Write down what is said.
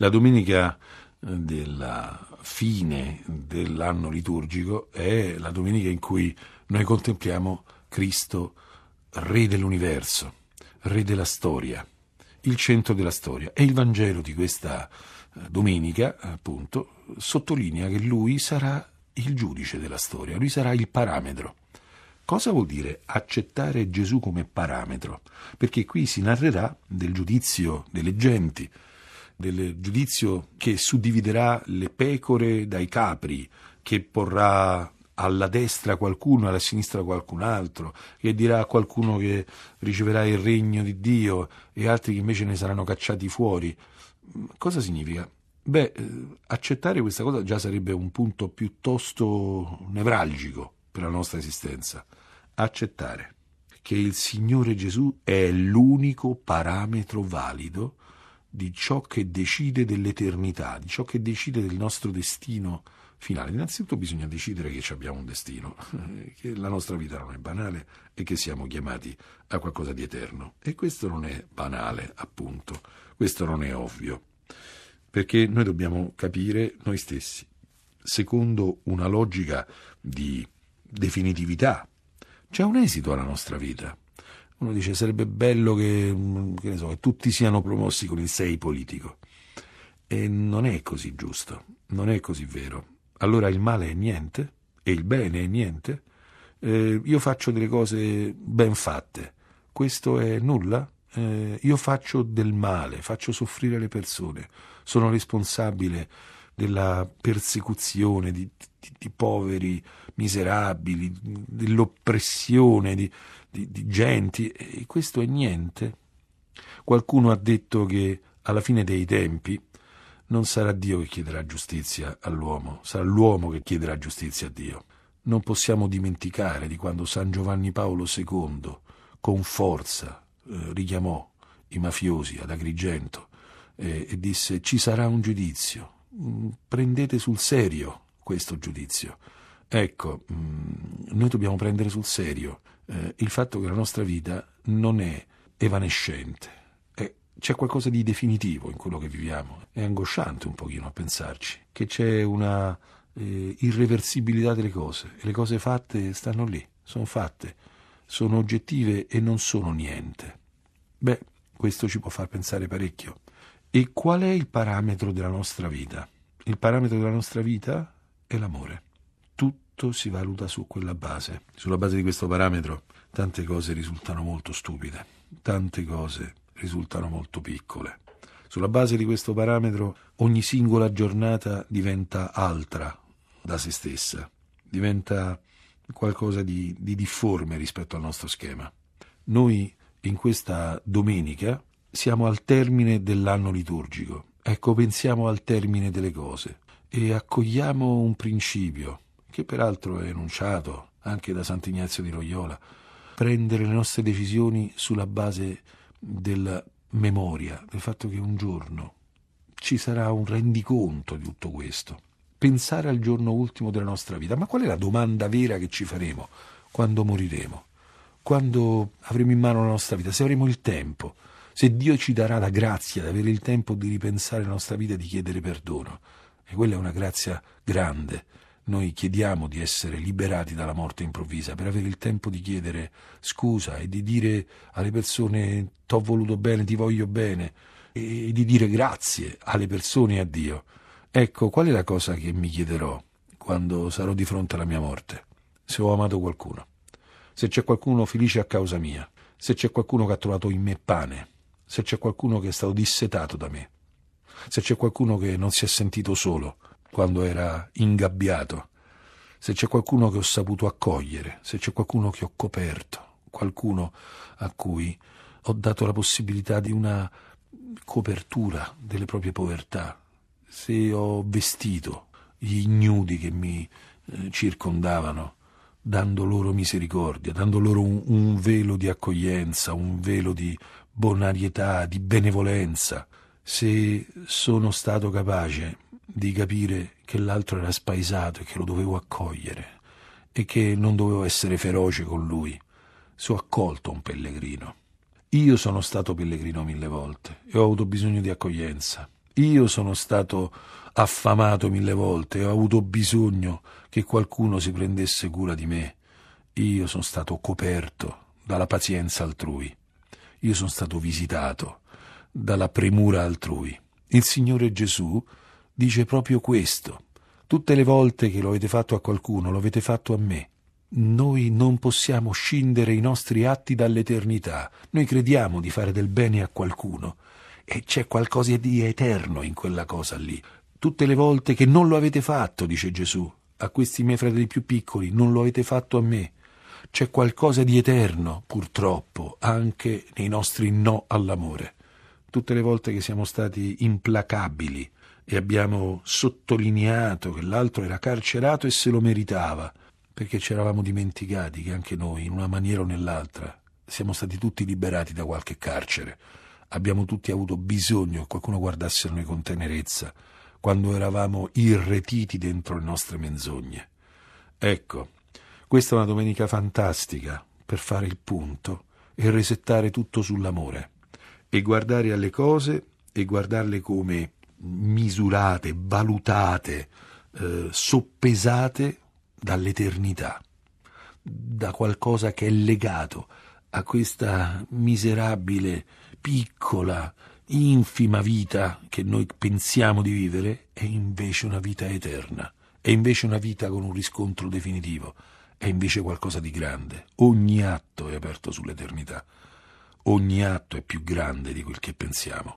La domenica eh, della fine dell'anno liturgico è la domenica in cui noi contempliamo Cristo, Re dell'universo, Re della storia, il centro della storia. E il Vangelo di questa eh, domenica, appunto, sottolinea che lui sarà il giudice della storia, lui sarà il parametro. Cosa vuol dire accettare Gesù come parametro? Perché qui si narrerà del giudizio delle genti, del giudizio che suddividerà le pecore dai capri, che porrà alla destra qualcuno, alla sinistra qualcun altro, che dirà a qualcuno che riceverà il regno di Dio e altri che invece ne saranno cacciati fuori. Cosa significa? Beh, eh, accettare questa cosa già sarebbe un punto piuttosto nevralgico per la nostra esistenza. Accettare che il Signore Gesù è l'unico parametro valido di ciò che decide dell'eternità, di ciò che decide del nostro destino finale. Innanzitutto bisogna decidere che abbiamo un destino, che la nostra vita non è banale e che siamo chiamati a qualcosa di eterno. E questo non è banale, appunto, questo non è ovvio, perché noi dobbiamo capire noi stessi, secondo una logica di definitività. C'è un esito alla nostra vita. Uno dice sarebbe bello che, che, so, che tutti siano promossi con il sei politico. E non è così giusto, non è così vero allora il male è niente e il bene è niente. Eh, io faccio delle cose ben fatte, questo è nulla? Eh, io faccio del male, faccio soffrire le persone, sono responsabile della persecuzione di, di, di poveri, miserabili, dell'oppressione di, di genti, e questo è niente. Qualcuno ha detto che alla fine dei tempi non sarà Dio che chiederà giustizia all'uomo, sarà l'uomo che chiederà giustizia a Dio. Non possiamo dimenticare di quando San Giovanni Paolo II con forza eh, richiamò i mafiosi ad Agrigento eh, e disse ci sarà un giudizio, prendete sul serio questo giudizio. Ecco, mm, noi dobbiamo prendere sul serio eh, il fatto che la nostra vita non è evanescente, c'è qualcosa di definitivo in quello che viviamo. È angosciante un pochino a pensarci, che c'è una eh, irreversibilità delle cose e le cose fatte stanno lì, sono fatte, sono oggettive e non sono niente. Beh, questo ci può far pensare parecchio. E qual è il parametro della nostra vita? Il parametro della nostra vita è l'amore. Tutto si valuta su quella base. Sulla base di questo parametro tante cose risultano molto stupide, tante cose risultano molto piccole. Sulla base di questo parametro ogni singola giornata diventa altra da se stessa, diventa qualcosa di, di difforme rispetto al nostro schema. Noi in questa domenica siamo al termine dell'anno liturgico, ecco pensiamo al termine delle cose e accogliamo un principio che peraltro è enunciato anche da Sant'Ignazio di Loyola, prendere le nostre decisioni sulla base della memoria, del fatto che un giorno ci sarà un rendiconto di tutto questo. Pensare al giorno ultimo della nostra vita, ma qual è la domanda vera che ci faremo quando moriremo? Quando avremo in mano la nostra vita, se avremo il tempo, se Dio ci darà la grazia di avere il tempo di ripensare la nostra vita e di chiedere perdono. E quella è una grazia grande noi chiediamo di essere liberati dalla morte improvvisa per avere il tempo di chiedere scusa e di dire alle persone t'ho voluto bene, ti voglio bene e di dire grazie alle persone e a Dio. Ecco, qual è la cosa che mi chiederò quando sarò di fronte alla mia morte? Se ho amato qualcuno, se c'è qualcuno felice a causa mia, se c'è qualcuno che ha trovato in me pane, se c'è qualcuno che è stato dissetato da me, se c'è qualcuno che non si è sentito solo, quando era ingabbiato, se c'è qualcuno che ho saputo accogliere, se c'è qualcuno che ho coperto, qualcuno a cui ho dato la possibilità di una copertura delle proprie povertà, se ho vestito gli ignudi che mi eh, circondavano, dando loro misericordia, dando loro un, un velo di accoglienza, un velo di bonarietà, di benevolenza, se sono stato capace di capire che l'altro era spaesato e che lo dovevo accogliere e che non dovevo essere feroce con lui. Se ho accolto un pellegrino. Io sono stato pellegrino mille volte e ho avuto bisogno di accoglienza Io sono stato affamato mille volte, ho avuto bisogno che qualcuno si prendesse cura di me. Io sono stato coperto dalla pazienza altrui. Io sono stato visitato dalla premura altrui. Il Signore Gesù dice proprio questo. Tutte le volte che lo avete fatto a qualcuno, lo avete fatto a me. Noi non possiamo scindere i nostri atti dall'eternità. Noi crediamo di fare del bene a qualcuno e c'è qualcosa di eterno in quella cosa lì. Tutte le volte che non lo avete fatto, dice Gesù, a questi miei fratelli più piccoli, non lo avete fatto a me. C'è qualcosa di eterno, purtroppo, anche nei nostri no all'amore. Tutte le volte che siamo stati implacabili e abbiamo sottolineato che l'altro era carcerato e se lo meritava, perché ci eravamo dimenticati che anche noi, in una maniera o nell'altra, siamo stati tutti liberati da qualche carcere. Abbiamo tutti avuto bisogno che qualcuno guardasse a noi con tenerezza quando eravamo irretiti dentro le nostre menzogne. Ecco, questa è una domenica fantastica per fare il punto e resettare tutto sull'amore e guardare alle cose e guardarle come misurate, valutate, eh, soppesate dall'eternità, da qualcosa che è legato a questa miserabile, piccola, infima vita che noi pensiamo di vivere è invece una vita eterna, è invece una vita con un riscontro definitivo, è invece qualcosa di grande. Ogni atto è aperto sull'eternità, ogni atto è più grande di quel che pensiamo.